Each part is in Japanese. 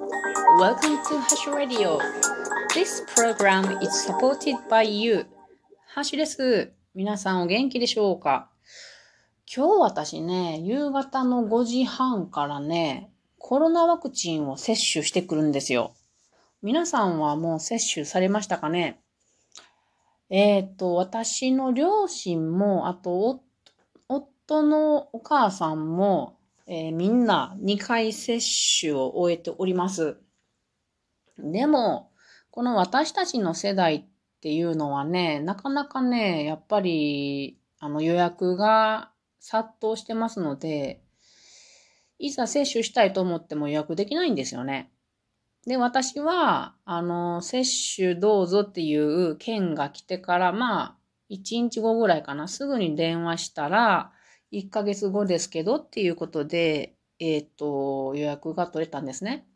Welcome to Hash Radio. This program is supported by you. ハッシュです。皆さんお元気でしょうか？今日私ね、夕方の5時半からね、コロナワクチンを接種してくるんですよ。皆さんはもう接種されましたかね？えっ、と、私の両親も、あと、夫のお母さんも、えーみんな2回接種を終えております。でも、この私たちの世代っていうのはね、なかなかね、やっぱり、あの予約が殺到してますので、いざ接種したいと思っても予約できないんですよね。で、私は、あの、接種どうぞっていう件が来てから、まあ、1日後ぐらいかな、すぐに電話したら、1ヶ月後ですけどっていうことで、えっ、と、予約が取れたんですね。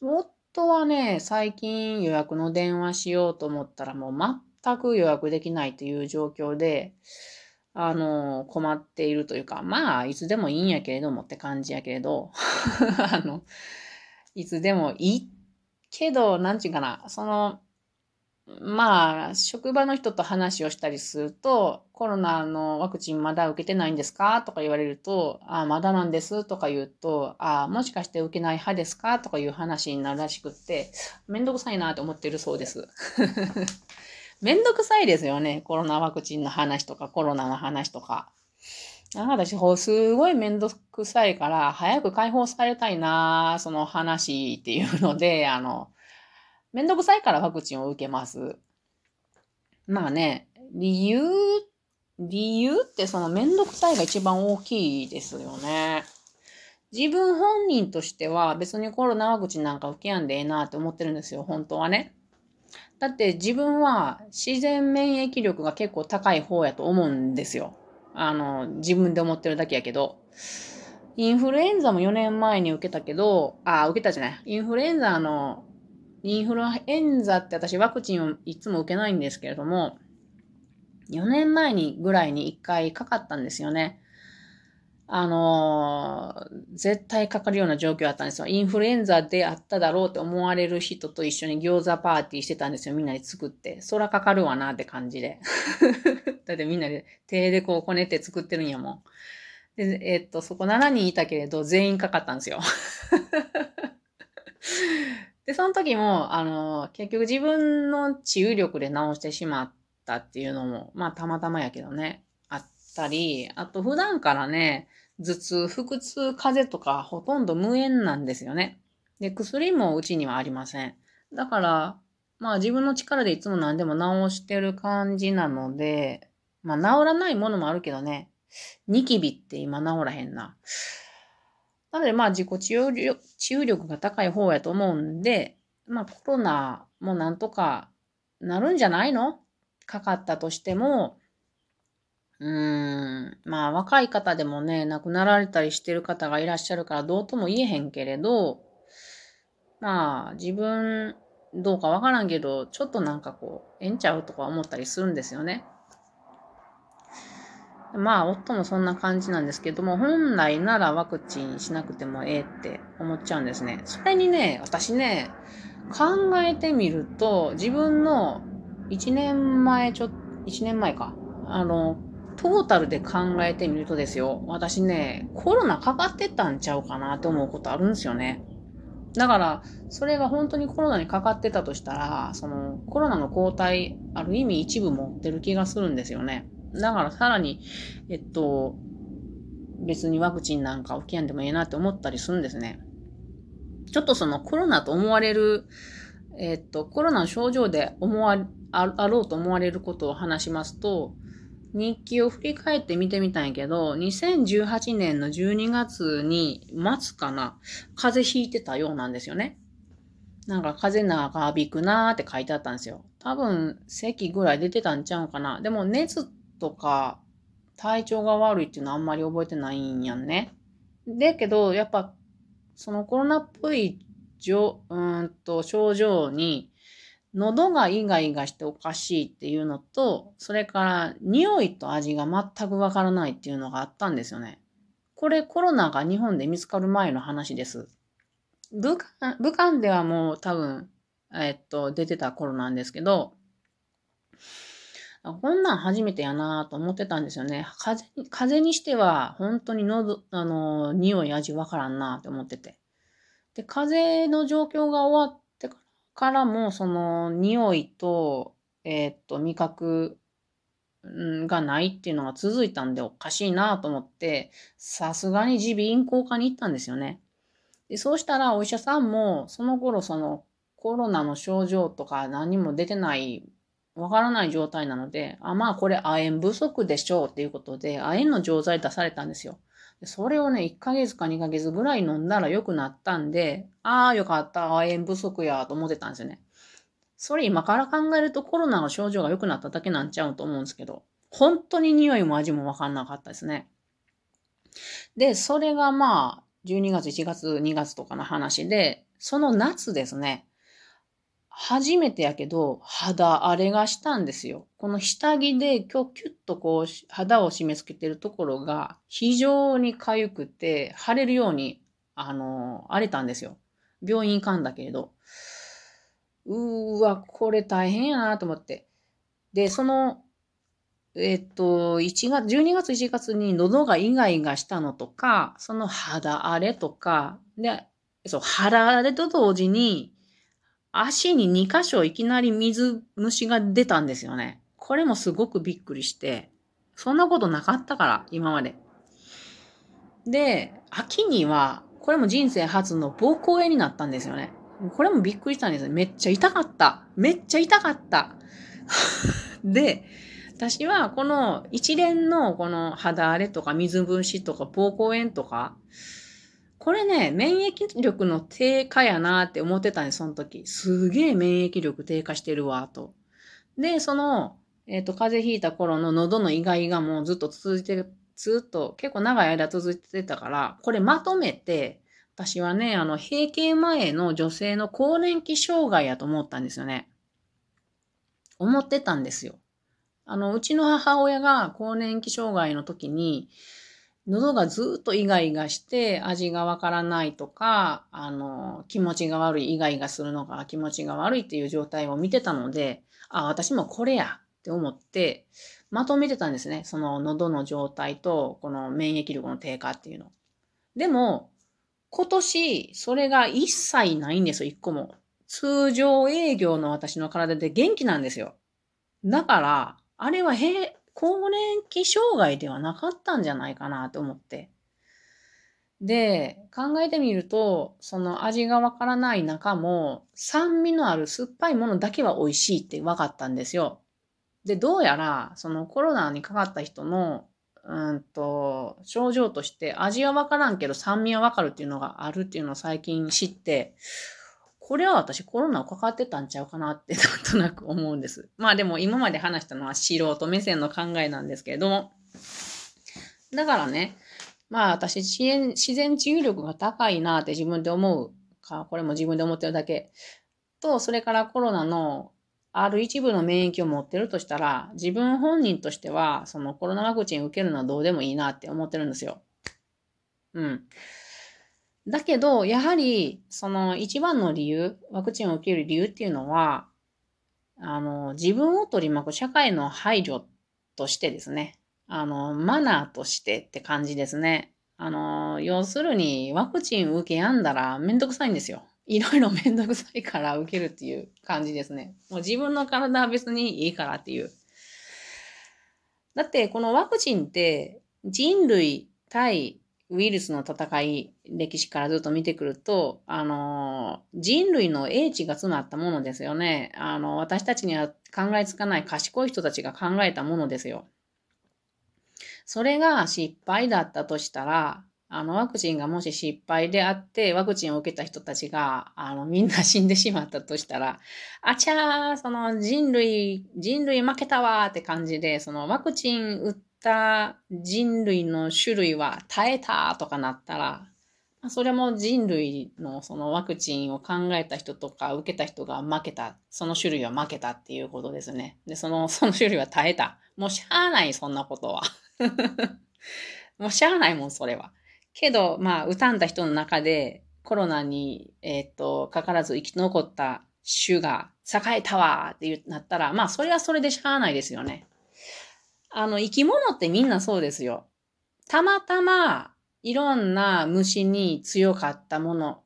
夫はね、最近予約の電話しようと思ったらもう全く予約できないという状況で、あの、困っているというか、まあ、いつでもいいんやけれどもって感じやけれど、あの、いつでもいいけど、なんちゅうかな、その、まあ、職場の人と話をしたりすると、コロナのワクチンまだ受けてないんですかとか言われると、あまだなんですとか言うと、あもしかして受けない派ですかとかいう話になるらしくって、めんどくさいなと思ってるそうです。めんどくさいですよね。コロナワクチンの話とか、コロナの話とか。なんか私、すごいめんどくさいから、早く解放されたいなその話っていうので、あの、めんどくさいからワクチンを受けます。まあね、理由、理由ってそのめんどくさいが一番大きいですよね。自分本人としては別にコロナワクチンなんか受けやんでええなって思ってるんですよ、本当はね。だって自分は自然免疫力が結構高い方やと思うんですよ。あの、自分で思ってるだけやけど。インフルエンザも4年前に受けたけど、あ、受けたじゃない。インフルエンザの、インフルエンザって私ワクチンをいつも受けないんですけれども、4年前にぐらいに1回かかったんですよね。あの絶対かかるような状況だったんですよ。インフルエンザであっただろうって思われる人と一緒に餃子パーティーしてたんですよ。みんなで作って。そらかかるわなって感じで。だってみんなで手でこうこねて作ってるんやもん。で、えっと、そこ7人いたけれど全員かかったんですよ。で、その時も、あの、結局自分の治癒力で治してしまったっていうのも、まあたまたまやけどね、あったり、あと普段からね、頭痛、腹痛、風邪とかほとんど無縁なんですよね。で、薬もうちにはありません。だから、まあ自分の力でいつも何でも治してる感じなので、まあ治らないものもあるけどね、ニキビって今治らへんな。なのでまあ自己治癒力治癒力が高い方やと思うんで、まあコロナもなんとかなるんじゃないの？かかったとしても、うーん、まあ若い方でもね、亡くなられたりしてる方がいらっしゃるからどうとも言えへんけれど、まあ自分どうかわからんけど、ちょっとなんかこう、ええんちゃうとか思ったりするんですよね。まあ、夫もそんな感じなんですけども、本来ならワクチンしなくてもええって思っちゃうんですね。それにね、私ね、考えてみると、自分の1年前、ちょ、1年前か。あの、トータルで考えてみるとですよ、私ね、コロナかかってたんちゃうかなって思うことあるんですよね。だから、それが本当にコロナにかかってたとしたら、そのコロナの抗体、ある意味一部持ってる気がするんですよね。だからさらに、えっと、別にワクチンなんか受けやんでもええなって思ったりするんですね。ちょっとそのコロナと思われる、えっと、コロナの症状で思わ、あろうと思われることを話しますと、日記を振り返って見てみたんやけど、2018年の12月に、末かな、風邪ひいてたようなんですよね。なんか風邪長引くなーって書いてあったんですよ。多分、咳ぐらい出てたんちゃうかな。でも熱とか体調が悪いっていうのはあんまり覚えてないんやんね。だけど、やっぱ、そのコロナっぽいじょうんと症状に、喉がイガイガしておかしいっていうのと、それから匂いと味が全くわからないっていうのがあったんですよね。これコロナが日本で見つかる前の話です。武漢、武漢ではもう多分、えっと、出てた頃なんですけど、こんなん初めてやなと思ってたんですよね。風風にしては、本当に喉、あの、匂い味わからんなって思ってて。で、風の状況が終わってからも、その、匂いと、えー、っと、味覚がないっていうのが続いたんでおかしいなと思って、さすがに耳鼻咽喉科に行ったんですよね。で、そうしたらお医者さんも、その頃そのコロナの症状とか何も出てないわからない状態なので、あ、まあこれ亜鉛不足でしょうっていうことで、亜鉛の錠剤出されたんですよ。それをね、1ヶ月か2ヶ月ぐらい飲んだら良くなったんで、ああ、よかった、亜鉛不足やと思ってたんですよね。それ今から考えるとコロナの症状が良くなっただけなんちゃうと思うんですけど、本当に匂いも味もわかんなかったですね。で、それがまあ、12月、1月、2月とかの話で、その夏ですね。初めてやけど、肌荒れがしたんですよ。この下着で今日キュッとこう肌を締め付けてるところが非常に痒くて腫れるように、あの、荒れたんですよ。病院行かんだけれど。うーわ、これ大変やなと思って。で、その、えっと、1月、12月1月に喉がイガイガしたのとか、その肌荒れとか、で、そう、肌荒れと同時に、足に2箇所いきなり水虫が出たんですよね。これもすごくびっくりして、そんなことなかったから、今まで。で、秋には、これも人生初の膀胱炎になったんですよね。これもびっくりしたんですよ。めっちゃ痛かった。めっちゃ痛かった。で、私はこの一連のこの肌荒れとか水虫とか膀胱炎とか、これね、免疫力の低下やなって思ってたんです、その時。すげえ免疫力低下してるわ、と。で、その、えっ、ー、と、風邪ひいた頃の喉のイガイガもずっと続いてる、ずっと結構長い間続いてたから、これまとめて、私はね、あの、閉経前の女性の更年期障害やと思ったんですよね。思ってたんですよ。あの、うちの母親が更年期障害の時に、喉がずっとイガイガして味がわからないとか、あの、気持ちが悪い、イガイガするのが気持ちが悪いっていう状態を見てたので、あ、私もこれやって思って、まとめてたんですね。その喉の状態と、この免疫力の低下っていうの。でも、今年、それが一切ないんですよ、一個も。通常営業の私の体で元気なんですよ。だから、あれはへ更年期障害ではなかったんじゃないかなと思って。で、考えてみると、その味がわからない中も、酸味のある酸っぱいものだけは美味しいって分かったんですよ。で、どうやら、そのコロナにかかった人の、うんと、症状として味はわからんけど酸味はわかるっていうのがあるっていうのを最近知って、これは私コロナかかってたんちゃうかなって なんとなく思うんです。まあでも今まで話したのは素人目線の考えなんですけれども。だからね、まあ私自然自然治癒力が高いなって自分で思うか、これも自分で思ってるだけ。と、それからコロナのある一部の免疫を持ってるとしたら、自分本人としては、そのコロナワクチン受けるのはどうでもいいなって思ってるんですよ。うん。だけど、やはり、その一番の理由、ワクチンを受ける理由っていうのは、あの、自分を取り巻く社会の配慮としてですね、あの、マナーとしてって感じですね。あの、要するに、ワクチン受けやんだらめんどくさいんですよ。いろいろ めんどくさいから受けるっていう感じですね。もう自分の体は別にいいからっていう。だって、このワクチンって人類対ウイルスの戦い、歴史からずっと見てくると、あの、人類の英知が詰まったものですよね。あの、私たちには考えつかない賢い人たちが考えたものですよ。それが失敗だったとしたら、あの、ワクチンがもし失敗であって、ワクチンを受けた人たちが、あの、みんな死んでしまったとしたら、あちゃー、その人類、人類負けたわーって感じで、そのワクチン打ってた人類の種類は耐えたとかなったら、それも人類のそのワクチンを考えた人とか受けた人が負けた。その種類は負けたっていうことですね。で、その、その種類は耐えた。もうしゃあない、そんなことは。もうしゃあないもん、それは。けど、まあ、歌んだ人の中で、コロナに、えっ、と、かからず生き残った種が栄えたわってなったら、まあ、それはそれでしゃあないですよね。あの、生き物ってみんなそうですよ。たまたま、いろんな虫に強かったもの、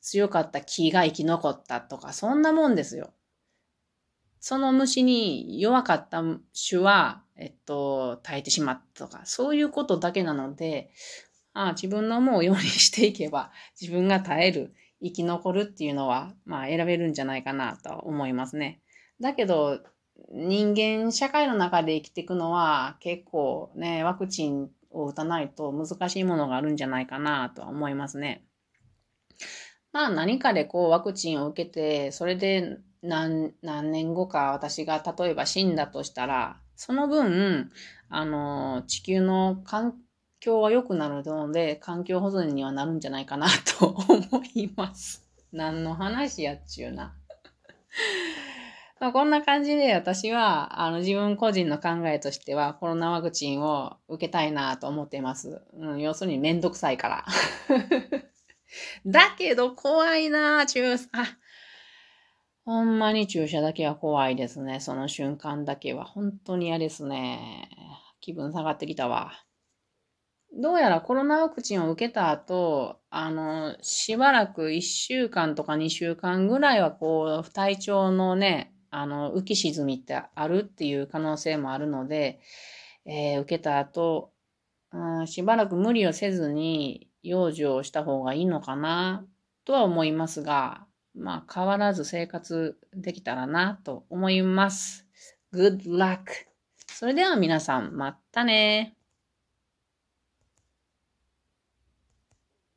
強かった木が生き残ったとか、そんなもんですよ。その虫に弱かった種は、えっと、耐えてしまったとか、そういうことだけなので、ああ自分の思うようにしていけば、自分が耐える、生き残るっていうのは、まあ選べるんじゃないかなと思いますね。だけど、人間社会の中で生きていくのは結構ね、ワクチンを打たないと難しいものがあるんじゃないかなとは思いますね。まあ何かでこうワクチンを受けて、それで何何年後か私が例えば死んだとしたら、その分、あの、地球の環境は良くなるので、環境保全にはなるんじゃないかなと思います。何の話やっちゅうな。まあ、こんな感じで私は、あの、自分個人の考えとしては、コロナワクチンを受けたいなと思っています。うん、要するにめんどくさいから。だけど怖いな注射。ほんまに注射だけは怖いですね。その瞬間だけは。本当に嫌ですね。気分下がってきたわ。どうやらコロナワクチンを受けた後、あの、しばらく1週間とか2週間ぐらいはこう、体調のね、あの、浮き沈みってあるっていう可能性もあるので、えー、受けた後、うん、しばらく無理をせずに養生をした方がいいのかなとは思いますが、まあ変わらず生活できたらなと思います。Good luck! それでは皆さん、またね